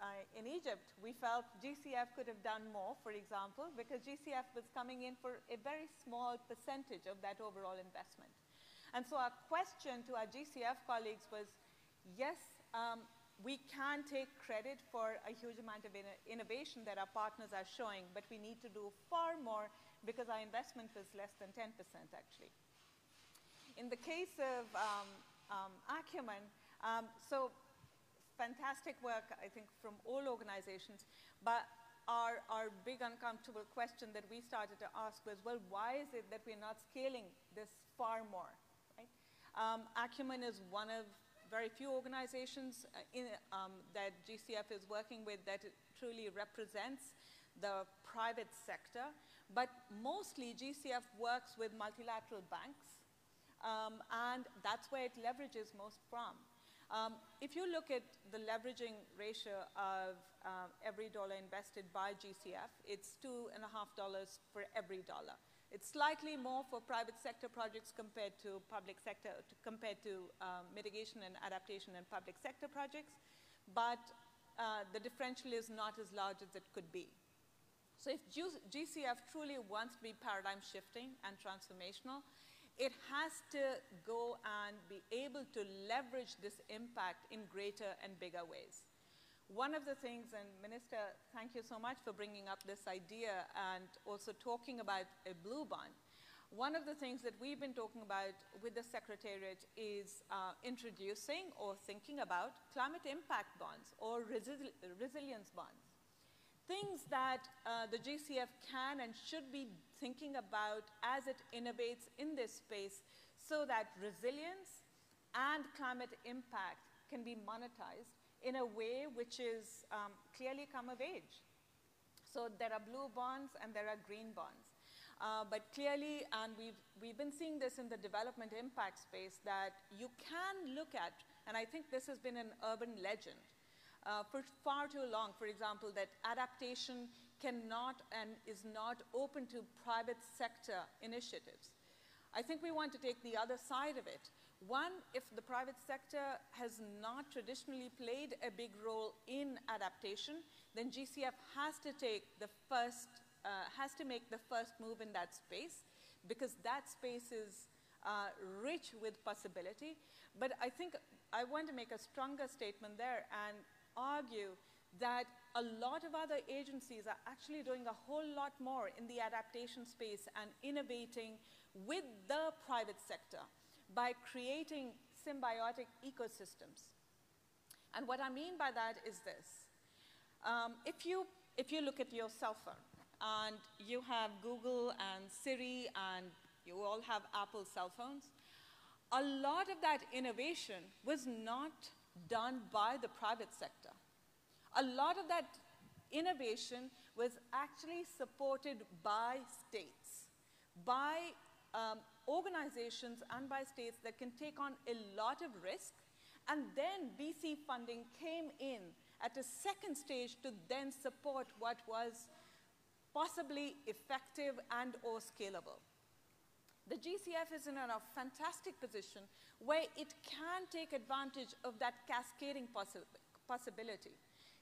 uh, in Egypt, we felt GCF could have done more, for example, because GCF was coming in for a very small percentage of that overall investment. And so our question to our GCF colleagues was, yes, um, we can take credit for a huge amount of in innovation that our partners are showing, but we need to do far more because our investment was less than 10% actually. In the case of um, um, Acumen, um, so fantastic work, I think, from all organizations, but our, our big uncomfortable question that we started to ask was, well, why is it that we're not scaling this far more? Right? Um, Acumen is one of very few organizations uh, in, um, that GCF is working with that truly represents the private sector. But mostly GCF works with multilateral banks, um, and that's where it leverages most from. Um, if you look at the leveraging ratio of uh, every dollar invested by GCF, it's two and a half dollars for every dollar. It's slightly more for private sector projects compared to public sector, to, compared to um, mitigation and adaptation and public sector projects, but uh, the differential is not as large as it could be. So if GCF truly wants to be paradigm shifting and transformational, it has to go and be able to leverage this impact in greater and bigger ways. One of the things, and Minister, thank you so much for bringing up this idea and also talking about a blue bond. One of the things that we've been talking about with the Secretariat is uh, introducing or thinking about climate impact bonds or resi resilience bonds. Things that uh, the GCF can and should be thinking about as it innovates in this space so that resilience and climate impact can be monetized in a way which is um, clearly come of age. So there are blue bonds and there are green bonds. Uh, but clearly, and we've, we've been seeing this in the development impact space, that you can look at, and I think this has been an urban legend uh, for far too long, for example, that adaptation cannot and is not open to private sector initiatives. I think we want to take the other side of it. One, if the private sector has not traditionally played a big role in adaptation, then GCF has to take the first, uh, has to make the first move in that space because that space is uh, rich with possibility. But I think I want to make a stronger statement there and argue that a lot of other agencies are actually doing a whole lot more in the adaptation space and innovating with the private sector by creating symbiotic ecosystems. And what I mean by that is this. Um, if, you, if you look at your cell phone and you have Google and Siri and you all have Apple cell phones, a lot of that innovation was not done by the private sector. A lot of that innovation was actually supported by states, by um, organizations and by states that can take on a lot of risk. And then VC funding came in at a second stage to then support what was possibly effective and or scalable. The GCF is in a fantastic position where it can take advantage of that cascading possi possibility.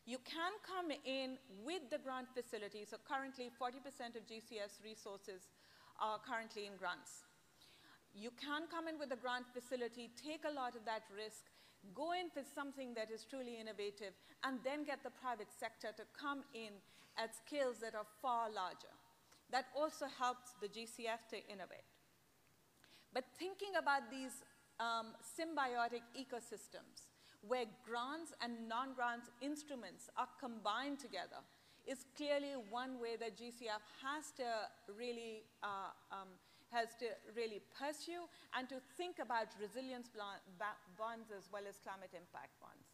You can come in with the grant facility. So currently 40% of GCF's resources are currently in grants. You can come in with a grant facility, take a lot of that risk, go in for something that is truly innovative, and then get the private sector to come in at scales that are far larger. That also helps the GCF to innovate. But thinking about these um, symbiotic ecosystems, where grants and non-grants instruments are combined together, is clearly one way that GCF has to really uh, um, has to really pursue and to think about resilience bonds as well as climate impact bonds.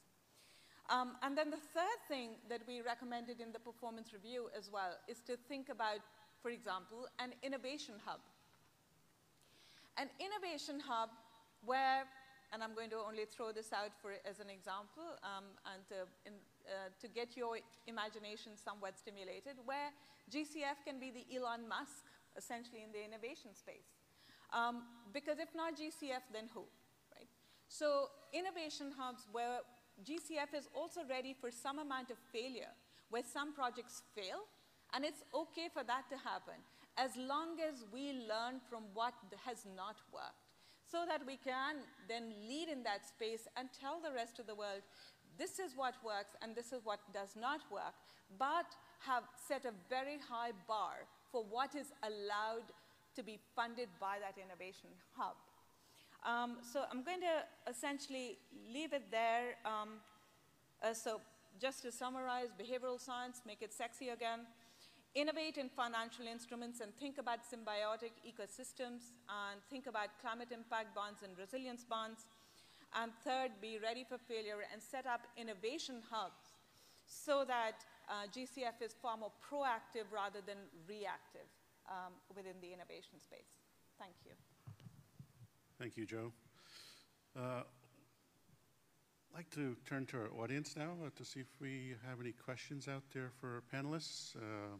Um, and then the third thing that we recommended in the performance review as well is to think about, for example, an innovation hub. An innovation hub where, and I'm going to only throw this out for, as an example um, and to, in, uh, to get your imagination somewhat stimulated, where GCF can be the Elon Musk essentially in the innovation space. Um, because if not GCF, then who, right? So innovation hubs where GCF is also ready for some amount of failure, where some projects fail, and it's okay for that to happen, as long as we learn from what has not worked, so that we can then lead in that space and tell the rest of the world, this is what works and this is what does not work, but have set a very high bar for what is allowed to be funded by that innovation hub. Um, so I'm going to essentially leave it there. Um, uh, so just to summarize, behavioral science, make it sexy again. Innovate in financial instruments and think about symbiotic ecosystems and think about climate impact bonds and resilience bonds. And third, be ready for failure and set up innovation hubs so that uh, GCF is far more proactive rather than reactive um, within the innovation space. Thank you. Thank you, Jo. Uh, I'd like to turn to our audience now uh, to see if we have any questions out there for our panelists. Uh,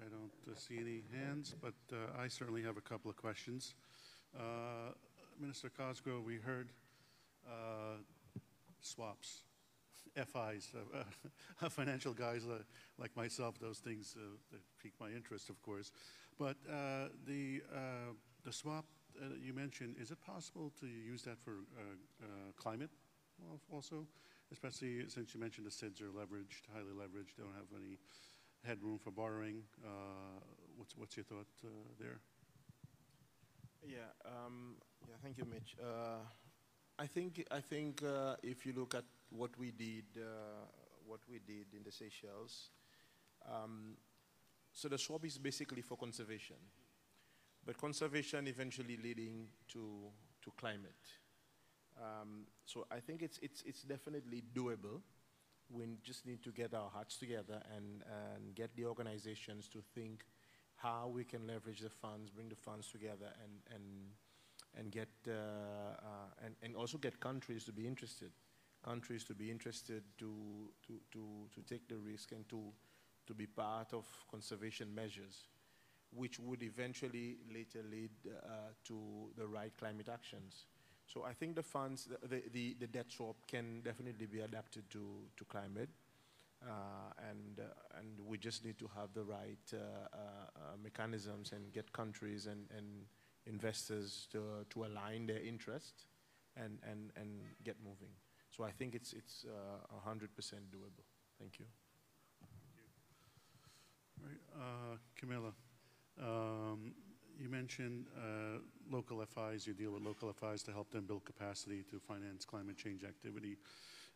I don't uh, see any hands, but uh, I certainly have a couple of questions. Minister Cosgrow, we heard swaps FIs, uh, [LAUGHS] uh, financial guys uh, like myself, those things uh, pique my interest, of course. But uh, the, uh, the swap you mentioned, is it possible to use that for climate also? Especially since you mentioned the SIDS are leveraged, highly leveraged, don't have any headroom for borrowing. what's, what's your thought there? Yeah, um, yeah, thank you, Mitch. I think I think uh, if you look at what we did, uh, what we did in the Seychelles, um, so the swap is basically for conservation, but conservation eventually leading to to climate. Um, so I think it's it's it's definitely doable. We just need to get our hearts together and and get the organizations to think how we can leverage the funds, bring the funds together, and and and get uh, uh, and, and also get countries to be interested, countries to be interested to to to, to take the risk and to to be part of conservation measures. which would eventually later lead uh, to the right climate actions. So I think the funds, the, the, the debt swap can definitely be adapted to, to climate. Uh, and, uh, and we just need to have the right uh, uh, uh, mechanisms and get countries and, and investors to, to align their interest and, and, and get moving. So I think it's, it's 100% doable. Thank you. Right, uh, Camilla, um, you mentioned uh, local FIs, you deal with local FIs to help them build capacity to finance climate change activity.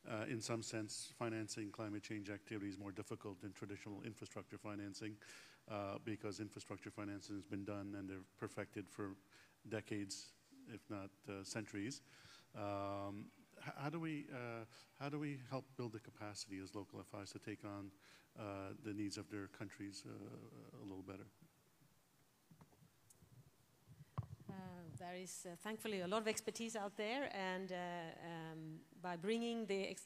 Uh, in some sense, financing climate change activity is more difficult than traditional infrastructure financing uh, because infrastructure financing has been done and they're perfected for decades, if not uh, centuries. Um, how do we uh, how do we help build the capacity as local FIs to take on uh, the needs of their countries a little better? There is uh, thankfully a lot of expertise out there, and uh, um, by bringing the, ex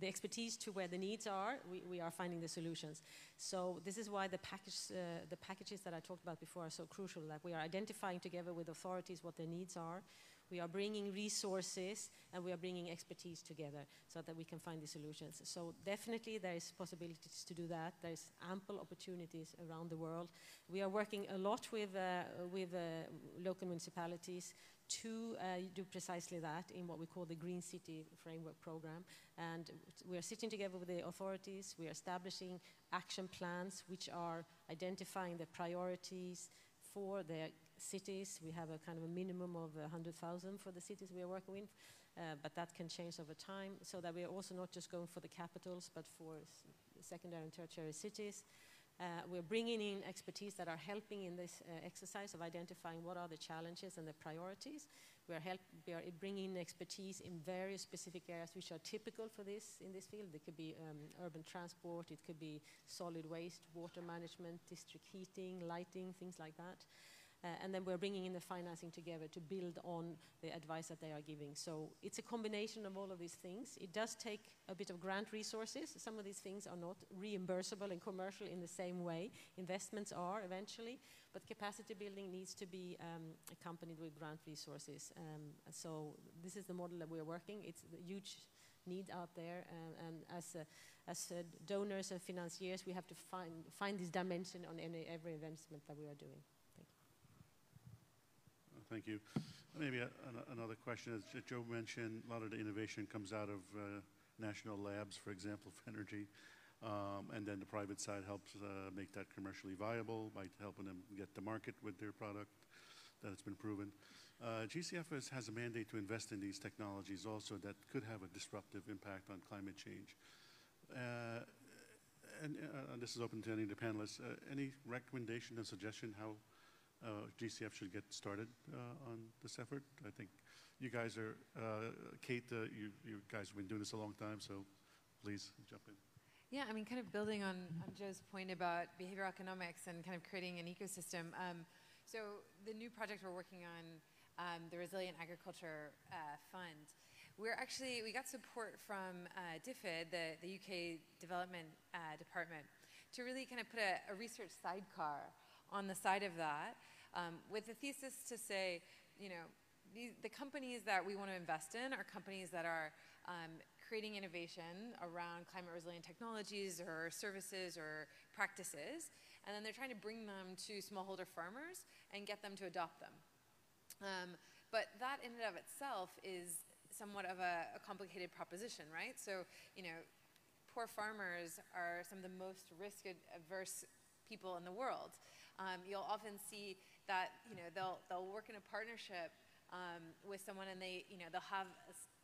the expertise to where the needs are, we, we are finding the solutions. So this is why the, package, uh, the packages that I talked about before are so crucial, that we are identifying together with authorities what their needs are, we are bringing resources and we are bringing expertise together so that we can find the solutions. So definitely there is possibilities to do that. There is ample opportunities around the world. We are working a lot with, uh, with uh, local municipalities to uh, do precisely that in what we call the Green City Framework Program. And we are sitting together with the authorities, we are establishing action plans which are identifying the priorities for their cities. We have a kind of a minimum of 100,000 for the cities we are working with, uh, but that can change over time so that we are also not just going for the capitals, but for secondary and tertiary cities. Uh, we're bringing in expertise that are helping in this uh, exercise of identifying what are the challenges and the priorities. We are, help, we are bringing in expertise in various specific areas which are typical for this in this field. It could be um, urban transport, it could be solid waste, water management, district heating, lighting, things like that. Uh, and then we're bringing in the financing together to build on the advice that they are giving. So it's a combination of all of these things. It does take a bit of grant resources. Some of these things are not reimbursable and commercial in the same way. Investments are eventually, but capacity building needs to be um, accompanied with grant resources. Um, so this is the model that we're working. It's a huge need out there, uh, and as, uh, as uh, donors and financiers, we have to find, find this dimension on any, every investment that we are doing. Thank you. Maybe a, an, another question, as Jo mentioned, a lot of the innovation comes out of uh, national labs, for example, [LAUGHS] for energy. Um, and then the private side helps uh, make that commercially viable by helping them get to market with their product that it's been proven. Uh, GCF has, has, a mandate to invest in these technologies also that could have a disruptive impact on climate change. Uh, and, uh, and, this is open to any of the panelists. Uh, any recommendation or suggestion how uh, GCF should get started uh, on this effort. I think you guys are, uh, Kate, uh, you, you guys have been doing this a long time, so please jump in. Yeah, I mean, kind of building on, on Jo's point about behavioral economics and kind of creating an ecosystem. Um, so the new project we're working on, um, the Resilient Agriculture uh, Fund, we're actually, we got support from uh, DFID, the, the UK Development Department, to really kind of put a, a research sidecar on the side of that um, with the thesis to say, you know, the, the, companies that we want to invest in are companies that are um, creating innovation around climate resilient technologies or services or practices, and then they're trying to bring them to smallholder farmers and get them to adopt them. Um, but that in and of itself is somewhat of a, a complicated proposition, right? So, you know, poor farmers are some of the most risk adverse people in the world. Um, you'll often see that you know they'll they'll work in a partnership um, with someone and they you know they'll have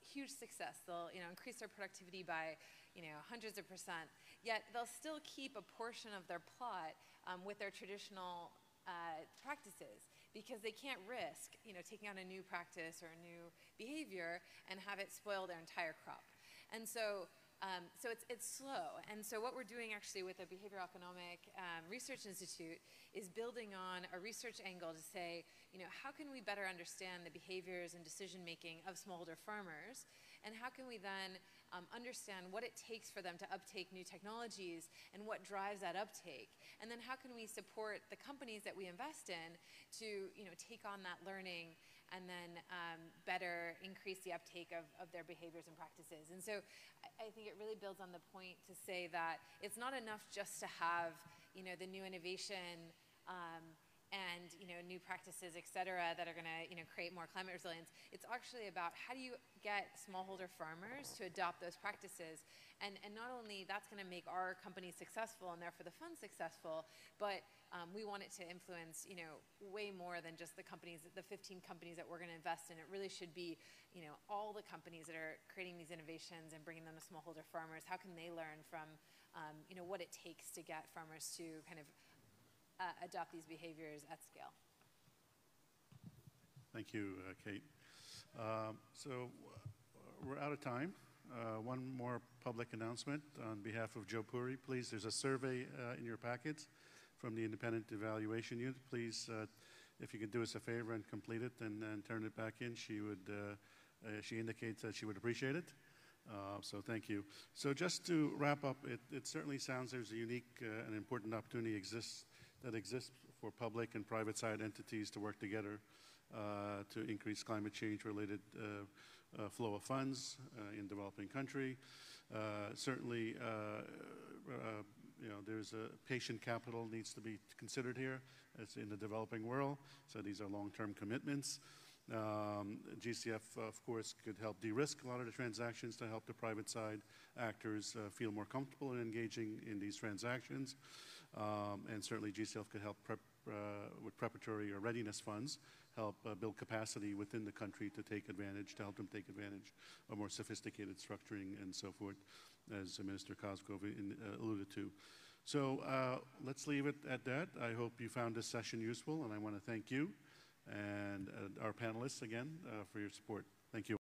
huge success. They'll you know increase their productivity by you know hundreds of percent. Yet they'll still keep a portion of their plot um, with their traditional uh, practices because they can't risk you know taking on a new practice or a new behavior and have it spoil their entire crop. And so um, so it's, it's slow. And so what we're doing actually with the Behavioral Economic um, Research Institute is building on a research angle to say, you know, how can we better understand the behaviors and decision making of smallholder farmers And how can we then um, understand what it takes for them to uptake new technologies and what drives that uptake? And then how can we support the companies that we invest in to you know, take on that learning and then um, better increase the uptake of, of their behaviors and practices. And so I, I, think it really builds on the point to say that it's not enough just to have, you know, the new innovation um, and you know new practices, et cetera, that are going to you know create more climate resilience. It's actually about how do you get smallholder farmers to adopt those practices, and and not only that's going to make our company successful and therefore the fund successful, but um, we want it to influence you know way more than just the companies, the 15 companies that we're going to invest in. It really should be you know all the companies that are creating these innovations and bringing them to smallholder farmers. How can they learn from um, you know what it takes to get farmers to kind of uh, adopt these behaviors at scale. Thank you, uh, Kate. Uh, so uh, we're out of time. Uh, one more public announcement on behalf of Jo Puri. Please, there's a survey uh, in your packets from the Independent Evaluation Unit. Please, if you could do us a favor and complete it and, and turn it back in, she would. she indicates that she would appreciate it. Uh, so thank you. So just to wrap up, it, it certainly sounds there's a unique uh, and important opportunity exists that exists for public and private side entities to work together uh, to increase climate change related uh, uh, flow of funds uh, in developing country. certainly, you know, there's a patient capital needs to be considered here in the developing world. So these are long-term commitments. Um, GCF, of course, could help de-risk a lot of the transactions to help the private side actors uh, feel more comfortable in engaging in these transactions. Um, and certainly GCF could help prep, uh, with preparatory or readiness funds, help uh, build capacity within the country to take advantage, to help them take advantage of more sophisticated structuring and so forth, as Minister Cosgrow in, uh, alluded to. So uh, let's leave it at that. I hope you found this session useful, and I want to thank you and uh, our panelists again uh, for your support. Thank you.